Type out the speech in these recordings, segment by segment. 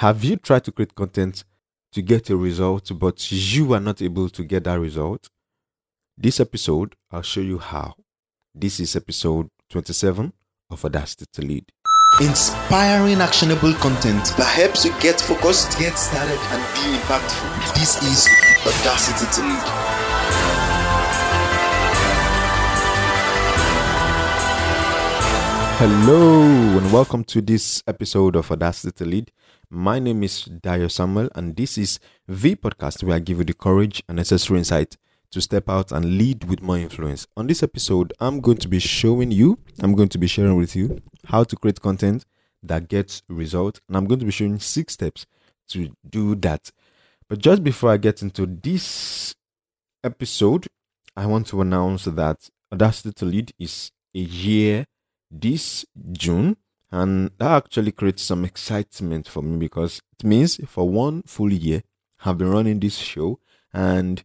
Have you tried to create content to get a result, but you are not able to get that result? This episode, I'll show you how. This is episode 27 of Audacity to Lead. Inspiring, actionable content that helps you get focused, get started, and be impactful. This is Audacity to Lead. Hello and welcome to this episode of Audacity to Lead. My name is Dayo Samuel, and this is the podcast where I give you the courage and necessary insight to step out and lead with more influence. On this episode, I'm going to be showing you, I'm going to be sharing with you how to create content that gets results, and I'm going to be showing six steps to do that. But just before I get into this episode, I want to announce that Audacity to Lead is a year this June, and that actually creates some excitement for me because it means for one full year I've been running this show and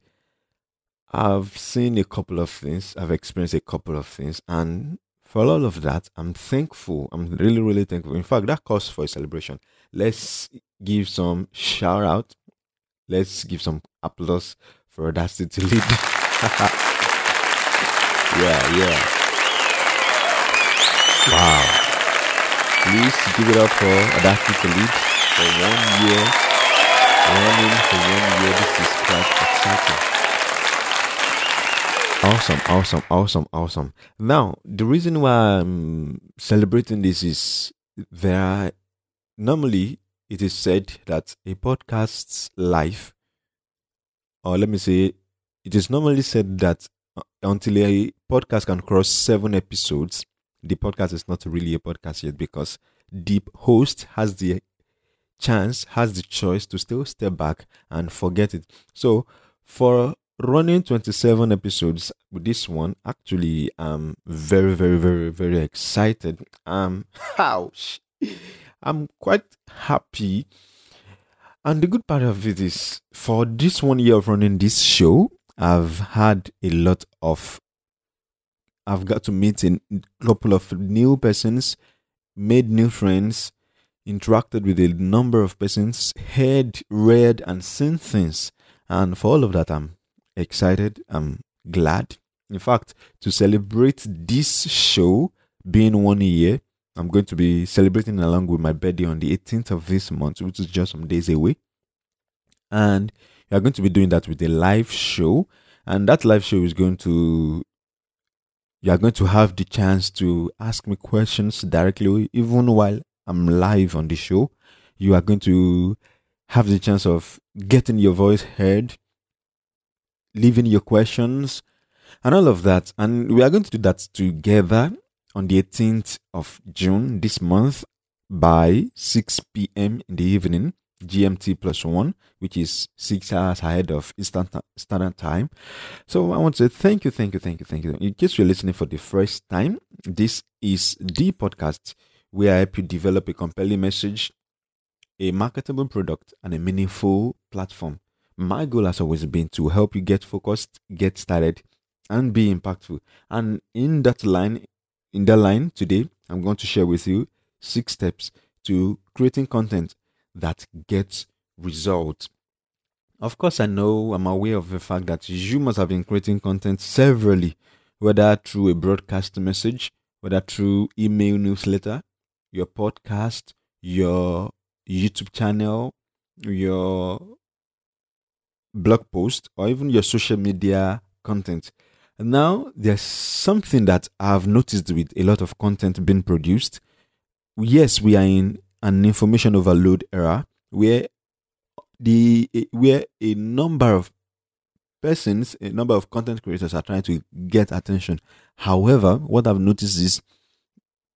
I've seen a couple of things, I've experienced a couple of things, and for all of that, I'm thankful. I'm really, really thankful. In fact, that calls for a celebration. Let's give some shout out. Let's give some applause for Audacity lead. yeah, yeah. Wow. Please give it up for to lead for one year. Running for one year. This is quite exciting. Awesome, awesome, awesome, awesome. Now, the reason why I'm celebrating this is there are, normally it is said that a podcast's life, or let me say, it is normally said that uh, until a podcast can cross seven episodes, the podcast is not really a podcast yet because the host has the chance, has the choice to still step back and forget it. So, for running 27 episodes with this one actually i'm very very very very excited. Um how i'm quite happy. And the good part of it is for this one year of running this show i've had a lot of i've got to meet a couple of new persons made new friends interacted with a number of persons heard read and seen things and for all of that i'm excited. I'm glad. In fact, to celebrate this show being one year, I'm going to be celebrating along with my birthday on the 18th of this month, which is just some days away. And we are going to be doing that with a live show. And that live show is going to, you are going to have the chance to ask me questions directly, even while I'm live on the show. You are going to have the chance of getting your voice heard leaving your questions and all of that. And we are going to do that together on the 18th of June this month by 6 p.m. in the evening, GMT plus one, which is six hours ahead of Eastern Standard Time. So I want to say thank you, thank you, thank you, thank you. In case you're listening for the first time, this is the podcast where I help you develop a compelling message, a marketable product, and a meaningful platform my goal has always been to help you get focused, get started, and be impactful. And in that line, in that line today, I'm going to share with you six steps to creating content that gets results. Of course, I know I'm aware of the fact that you must have been creating content severally, whether through a broadcast message, whether through email newsletter, your podcast, your YouTube channel, your blog post or even your social media content. Now, there's something that I've noticed with a lot of content being produced. Yes, we are in an information overload era where the eh, where a number of persons, a number of content creators are trying to get attention. However, what I've noticed is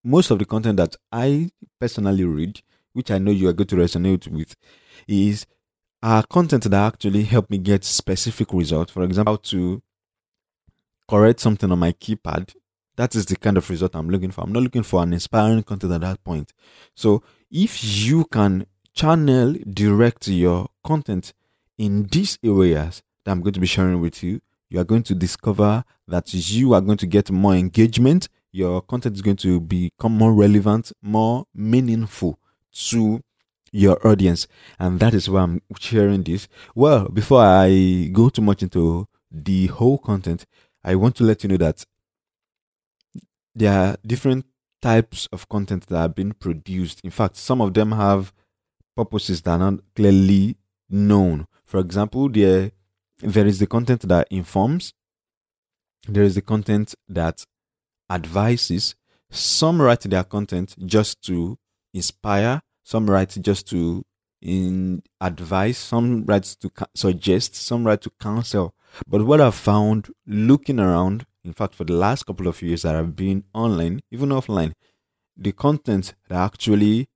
most of the content that I personally read, which I know you are going to resonate with, is content that actually help me get specific results. For example, to correct something on my keypad. That is the kind of result I'm looking for. I'm not looking for an inspiring content at that point. So if you can channel direct your content in these areas that I'm going to be sharing with you, you are going to discover that you are going to get more engagement. Your content is going to become more relevant, more meaningful to your audience. And that is why I'm sharing this. Well, before I go too much into the whole content, I want to let you know that there are different types of content that are being produced. In fact, some of them have purposes that are not clearly known. For example, there there is the content that informs, there is the content that advises. Some write their content just to inspire, some write just to in advice, some write to suggest, some write to counsel. But what I've found looking around, in fact, for the last couple of years that I've been online, even offline, the content that actually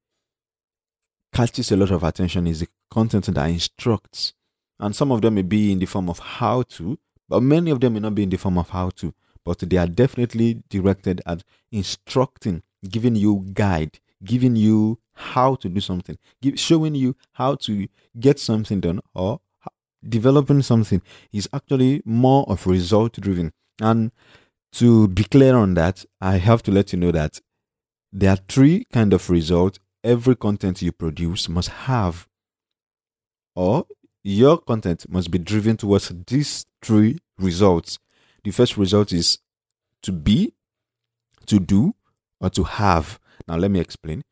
catches a lot of attention is the content that instructs. And some of them may be in the form of how to, but many of them may not be in the form of how to, but they are definitely directed at instructing, giving you guide, giving you how to do something, give, showing you how to get something done or developing something is actually more of result driven. And to be clear on that, I have to let you know that there are three kind of results every content you produce must have, or your content must be driven towards these three results. The first result is to be, to do, or to have. Now, let me explain.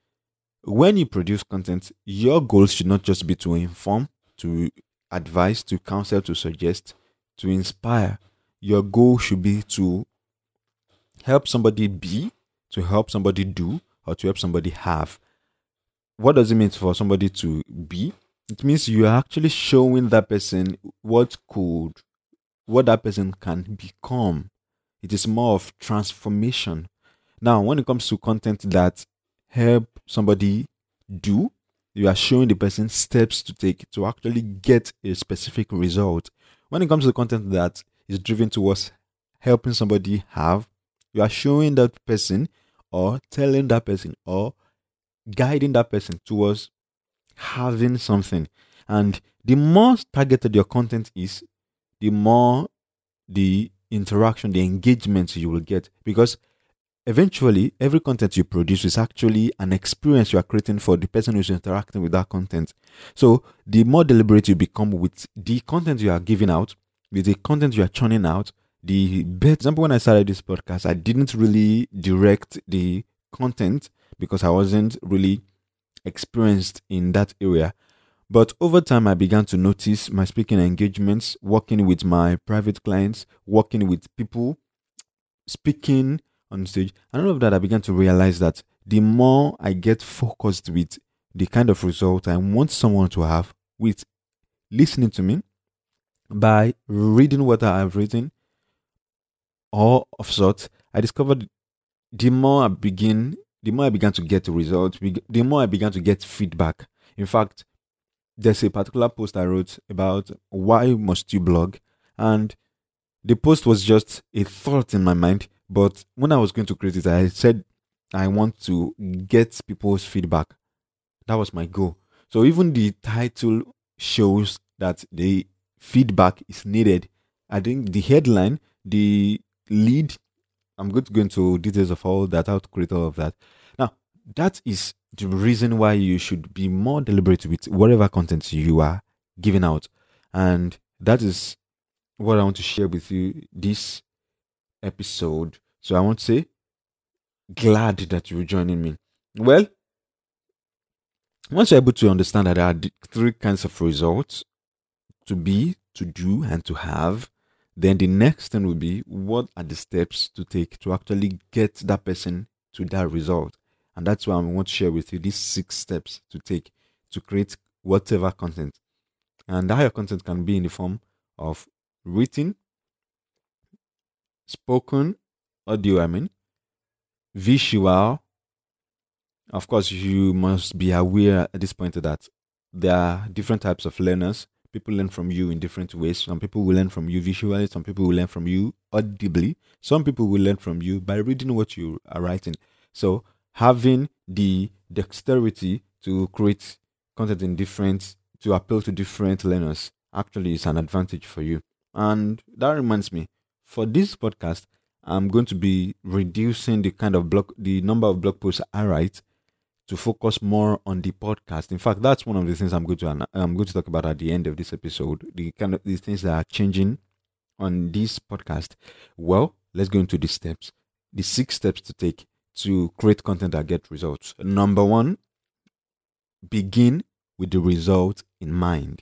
When you produce content, your goal should not just be to inform, to advise, to counsel, to suggest, to inspire. Your goal should be to help somebody be, to help somebody do, or to help somebody have what does it mean for somebody to be? It means you are actually showing that person what could, what that person can become. It is more of transformation. Now, when it comes to content that help somebody do, you are showing the person steps to take to actually get a specific result. When it comes to content that is driven towards helping somebody have, you are showing that person or telling that person or guiding that person towards having something. And the more targeted your content is, the more the interaction, the engagement you will get. Because eventually, every content you produce is actually an experience you are creating for the person who's interacting with that content. So, the more deliberate you become with the content you are giving out, with the content you are churning out, the better. example, when I started this podcast, I didn't really direct the content because I wasn't really experienced in that area. But over time, I began to notice my speaking engagements, working with my private clients, working with people, speaking on stage. And all of that, I began to realize that the more I get focused with the kind of result I want someone to have with listening to me, by reading what I've written, or of sorts, I discovered the more I begin the more I began to get results, the more I began to get feedback. In fact, there's a particular post I wrote about why must you blog, and the post was just a thought in my mind. But when I was going to create it, I said I want to get people's feedback. That was my goal. So even the title shows that the feedback is needed. I think the headline, the lead I'm going to go into details of all that, how to create all of that. Now, that is the reason why you should be more deliberate with whatever content you are giving out. And that is what I want to share with you this episode. So I want to say, glad that you're joining me. Well, once you're able to understand that there are three kinds of results to be, to do, and to have, then the next thing will be what are the steps to take to actually get that person to that result? And that's why I want to share with you these six steps to take to create whatever content. And that your content can be in the form of written, spoken, audio, I mean, visual. Of course, you must be aware at this point that there are different types of learners people learn from you in different ways. Some people will learn from you visually, some people will learn from you audibly, some people will learn from you by reading what you are writing. So, having the dexterity to create content in different, to appeal to different learners actually is an advantage for you. And that reminds me, for this podcast, I'm going to be reducing the kind of blog, the number of blog posts I write to focus more on the podcast. In fact, that's one of the things I'm going to I'm going to talk about at the end of this episode. The kind of these things that are changing on this podcast. Well, let's go into the steps. The six steps to take to create content that get results. Number one, begin with the result in mind.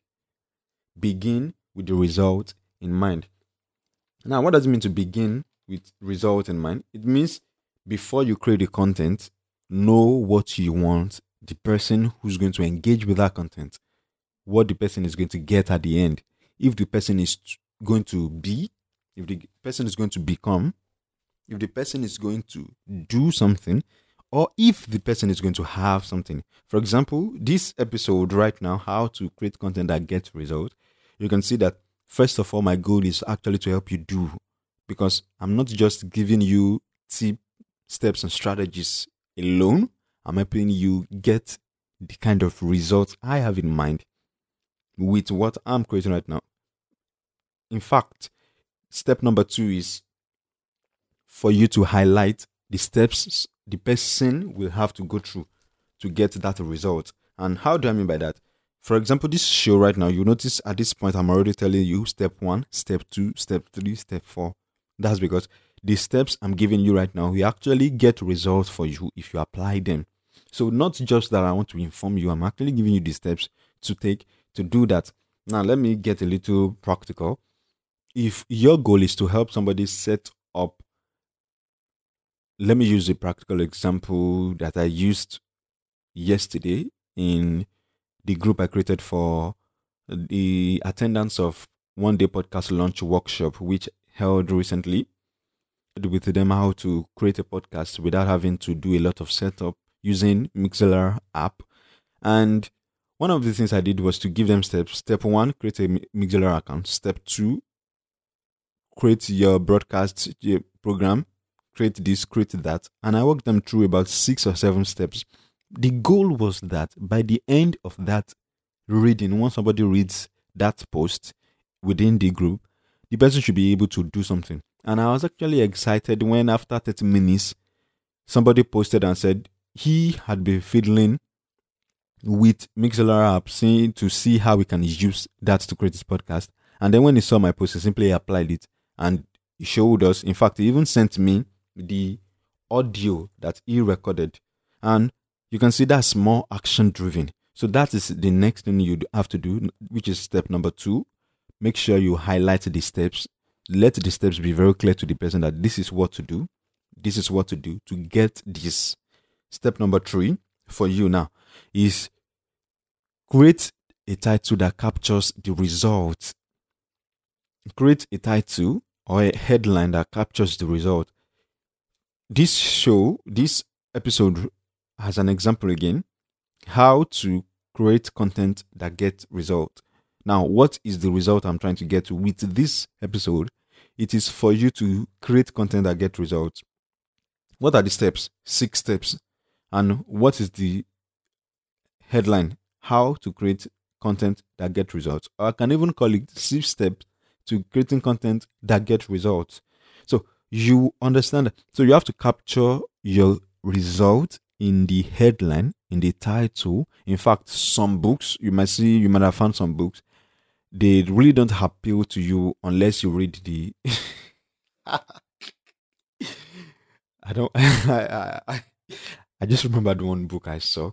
Begin with the result in mind. Now, what does it mean to begin with result in mind? It means before you create the content, know what you want the person who's going to engage with that content, what the person is going to get at the end. If the person is going to be, if the person is going to become, if the person is going to do something, or if the person is going to have something. For example, this episode right now, how to create content that gets results, you can see that first of all, my goal is actually to help you do because I'm not just giving you tip steps and strategies alone. I'm helping you get the kind of results I have in mind with what I'm creating right now. In fact, step number two is for you to highlight the steps the person will have to go through to get that result. And how do I mean by that? For example, this show right now, you notice at this point, I'm already telling you step one, step two, step three, step four. That's because the steps I'm giving you right now, we actually get results for you if you apply them. So, not just that I want to inform you, I'm actually giving you the steps to take to do that. Now, let me get a little practical. If your goal is to help somebody set up let me use a practical example that I used yesterday in the group I created for the attendance of one day podcast launch workshop, which held recently with them how to create a podcast without having to do a lot of setup using Mixlr app. And one of the things I did was to give them steps. Step one, create a Mixlr account. Step two, create your broadcast program create this, create that. And I walked them through about six or seven steps. The goal was that by the end of that reading, once somebody reads that post within the group, the person should be able to do something. And I was actually excited when, after 30 minutes, somebody posted and said he had been fiddling with Mixlr app seeing to see how we can use that to create this podcast. And then when he saw my post, he simply applied it and showed us. In fact, he even sent me the audio that he recorded. And you can see that's more action driven. So that is the next thing you have to do, which is step number two. Make sure you highlight the steps. Let the steps be very clear to the person that this is what to do. This is what to do to get this. Step number three for you now is create a title that captures the result. Create a title or a headline that captures the result this show, this episode has an example again how to create content that get result. Now, what is the result I'm trying to get with this episode? It is for you to create content that get results. What are the steps? Six steps. And what is the headline? How to create content that get results. Or I can even call it six steps to creating content that get results So you understand. So you have to capture your result in the headline, in the title. In fact, some books you might see, you might have found some books, they really don't appeal to you unless you read the. I don't. I, I, I just remembered one book I saw,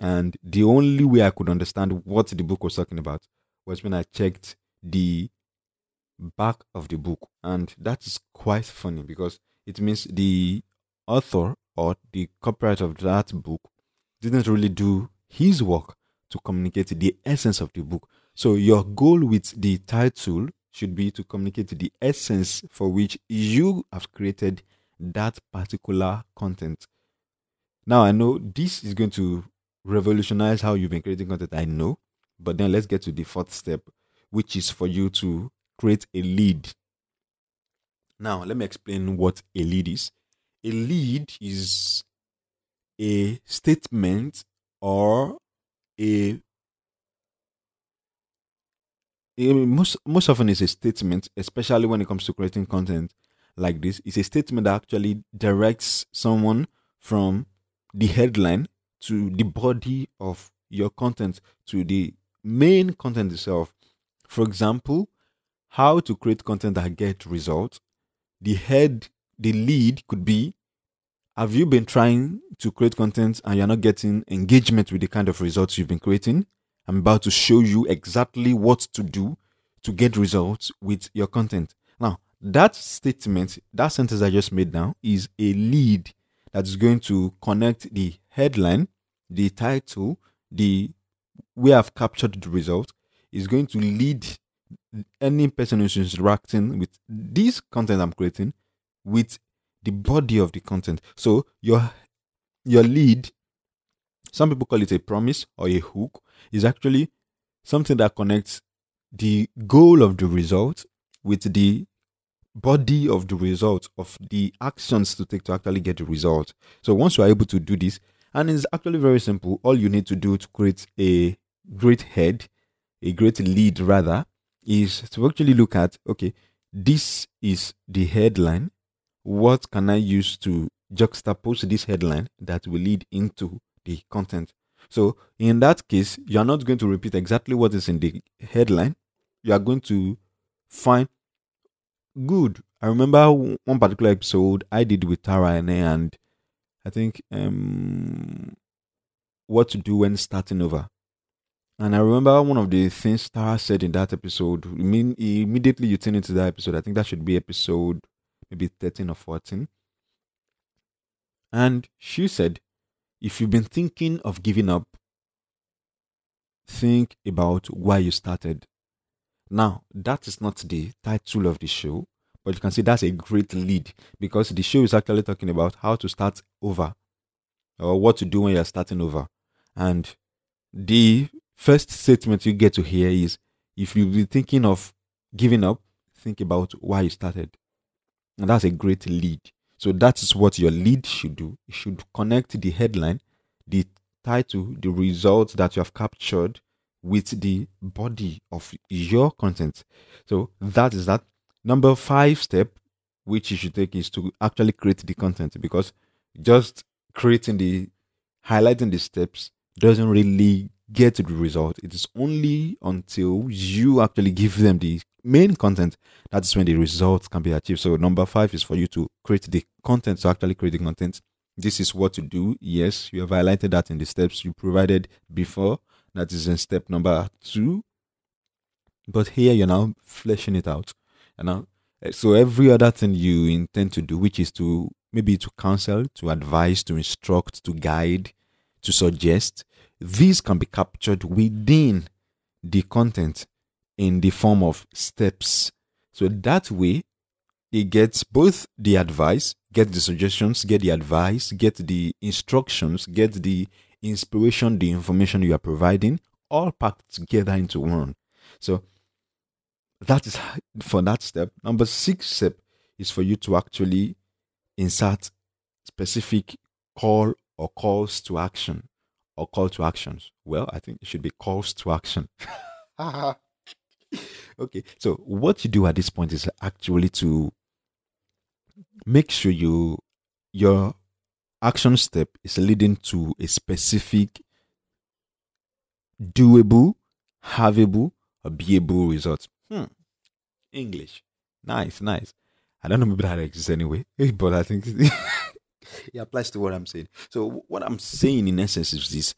and the only way I could understand what the book was talking about was when I checked the back of the book. And that is quite funny because it means the author or the copyright of that book didn't really do his work to communicate the essence of the book. So your goal with the title should be to communicate the essence for which you have created that particular content. Now I know this is going to revolutionize how you've been creating content. I know, but then let's get to the fourth step, which is for you to create a lead. Now, let me explain what a lead is. A lead is a statement or a, most most often is a statement, especially when it comes to creating content like this. It's a statement that actually directs someone from the headline to the body of your content, to the main content itself. For example, how to create content that get results. The head, the lead could be have you been trying to create content and you're not getting engagement with the kind of results you've been creating? I'm about to show you exactly what to do to get results with your content. Now, that statement, that sentence I just made now, is a lead that is going to connect the headline, the title, the way I've captured the result, is going to lead any person who's interacting with this content I'm creating with the body of the content. So your your lead, some people call it a promise or a hook, is actually something that connects the goal of the result with the body of the result of the actions to take to actually get the result. So once you are able to do this, and it's actually very simple, all you need to do to create a great head, a great lead rather, is to actually look at okay, this is the headline. What can I use to juxtapose this headline that will lead into the content? So in that case, you are not going to repeat exactly what is in the headline. You are going to find good. I remember one particular episode I did with Tara and and I think um what to do when starting over. And I remember one of the things Tara said in that episode. I mean, immediately you turn into that episode. I think that should be episode maybe 13 or 14. And she said, if you've been thinking of giving up, think about why you started. Now, that is not the title of the show, but you can see that's a great lead because the show is actually talking about how to start over or what to do when you're starting over. And the first statement you get to hear is if you've been thinking of giving up, think about why you started. And that's a great lead. So that is what your lead should do. It should connect the headline, the title, the results that you have captured with the body of your content. So that is that. Number five step, which you should take, is to actually create the content because just creating the highlighting the steps doesn't really get the result. It is only until you actually give them the main content that is when the results can be achieved. So number five is for you to create the content to actually create the content. This is what to do. Yes, you have highlighted that in the steps you provided before. That is in step number two. But here you're now fleshing it out. And now, eh, so every other thing you intend to do, which is to maybe to counsel, to advise, to instruct, to guide, to suggest, these can be captured within the content in the form of steps. So that way, it gets both the advice, get the suggestions, get the advice, get the instructions, get the inspiration, the information you are providing, all packed together into one. So that is for that step. Number six step is for you to actually insert specific call or calls to action or call to actions. Well, I think it should be calls to action. okay, so what you do at this point is actually to make sure you your action step is leading to a specific doable, haveable, or beable result. Hmm. English. Nice, nice. I don't know maybe that exists anyway, but I think it applies to what I'm saying. So what I'm saying in essence is this.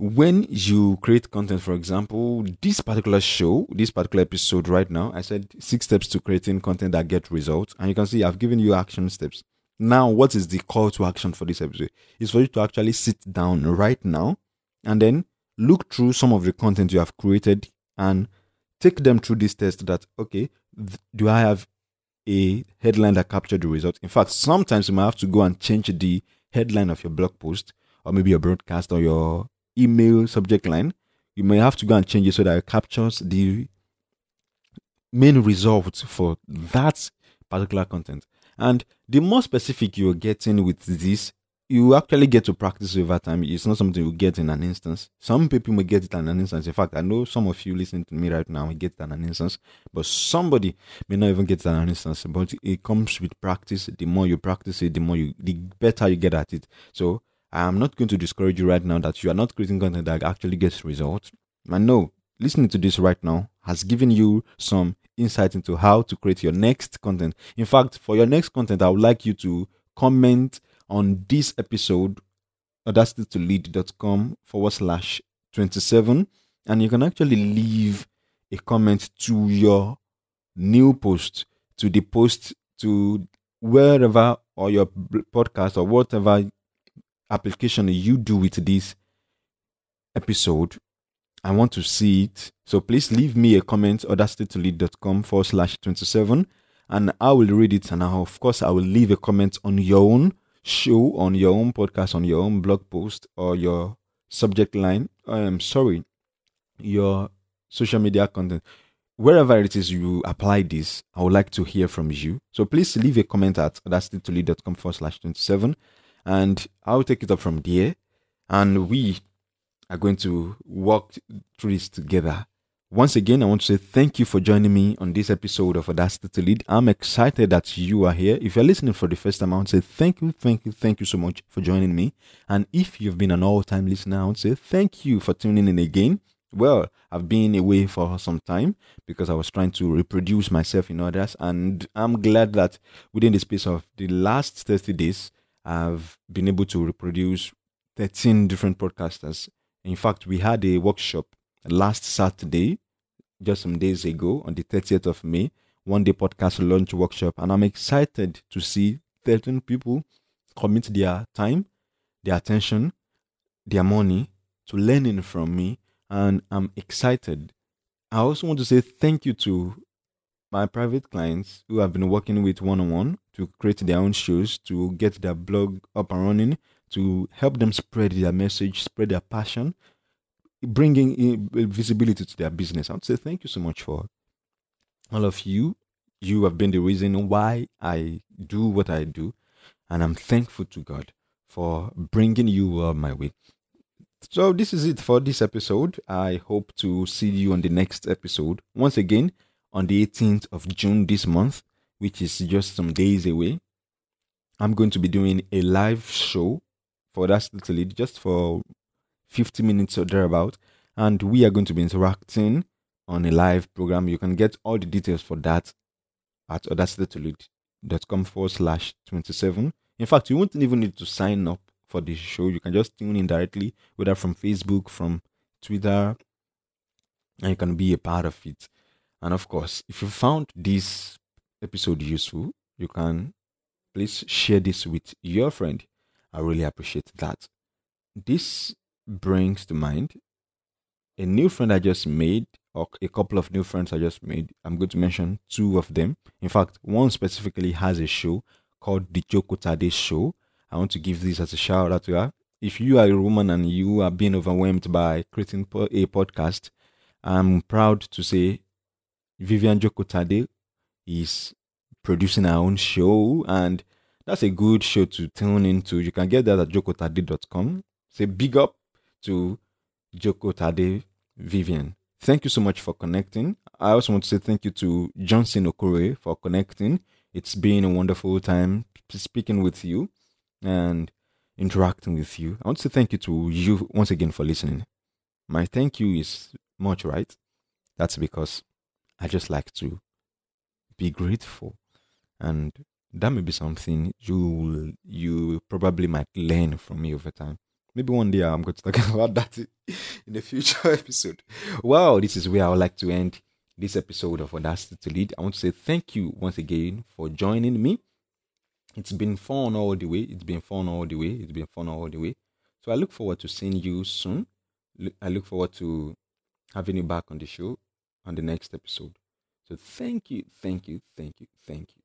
When you create content, for example, this particular show, this particular episode right now, I said six steps to creating content that get results. And you can see I've given you action steps. Now, what is the call to action for this episode? Is for you to actually sit down right now and then look through some of the content you have created and take them through this test that, okay, th- do I have a headline that captured the result? In fact, sometimes you might have to go and change the headline of your blog post or maybe your broadcast or your email subject line. You may have to go and change it so that it captures the main results for that particular content. And the more specific you're getting with this, you actually get to practice over time. It's not something you get in an instance. Some people may get it in an instance. In fact, I know some of you listening to me right now may get it in an instance, but somebody may not even get it in an instance. But it comes with practice. The more you practice it, the more you, the better you get at it. So I am not going to discourage you right now that you are not creating content that actually gets results. I no, listening to this right now has given you some insight into how to create your next content. In fact, for your next content, I would like you to comment on this episode, audacitytolead.com forward slash 27, and you can actually leave a comment to your new post, to the post, to wherever or your podcast or whatever application you do with this episode I want to see it. So please leave me a comment, audacitytolead.com forward slash 27, and I will read it. And I, of course, I will leave a comment on your own show, on your own podcast, on your own blog post, or your subject line. I am sorry, your social media content. Wherever it is you apply this, I would like to hear from you. So please leave a comment at audacitytolead.com forward slash 27, and I'll take it up from there. And we are going to walk through this together. Once again, I want to say thank you for joining me on this episode of Audacity to Lead. I'm excited that you are here. If you're listening for the first time, I want to say thank you, thank you, thank you so much for joining me. And if you've been an all time listener, I want to say thank you for tuning in again. Well, I've been away for some time because I was trying to reproduce myself in others. And I'm glad that within the space of the last 30 days, I've been able to reproduce 13 different podcasters in fact, we had a workshop last Saturday, just some days ago, on the 30th of May, one day podcast launch workshop. And I'm excited to see 13 people commit their time, their attention, their money to learning from me. And I'm excited. I also want to say thank you to my private clients who I've been working with one on one to create their own shows, to get their blog up and running, to help them spread their message, spread their passion, bringing visibility to their business. I would say thank you so much for all of you. You have been the reason why I do what I do, and I'm thankful to God for bringing you uh, my way. So, this is it for this episode. I hope to see you on the next episode. Once again, on the 18th of June this month, which is just some days away, I'm going to be doing a live show for that little lead just for 50 minutes or thereabout. And we are going to be interacting on a live program. You can get all the details for that at audacitytolead.com forward slash 27. In fact, you won't even need to sign up for this show. You can just tune in directly, whether from Facebook, from Twitter, and you can be a part of it. And of course, if you found this episode useful, you can please share this with your friend. I really appreciate that. This brings to mind a new friend I just made, or a couple of new friends I just made. I'm going to mention two of them. In fact, one specifically has a show called The Joko Tade Show. I want to give this as a shout out to her. If you are a woman and you are being overwhelmed by creating a podcast, I'm proud to say Vivian Joko Tade is producing her own show and that's a good show to tune into. You can get that at jokotade.com. Say big up to Joko Tade Vivian. Thank you so much for connecting. I also want to say thank you to Johnson Okore for connecting. It's been a wonderful time speaking with you and interacting with you. I want to say thank you to you once again for listening. My thank you is much right. That's because I just like to be grateful and that may be something you you probably might learn from me over time. Maybe one day I'm going to talk about that in a future episode. Well, this is where I would like to end this episode of Audacity to Lead. I want to say thank you once again for joining me. It's been fun all the way. It's been fun all the way. It's been fun all the way. So I look forward to seeing you soon. I look forward to having you back on the show on the next episode. So thank you, thank you, thank you, thank you.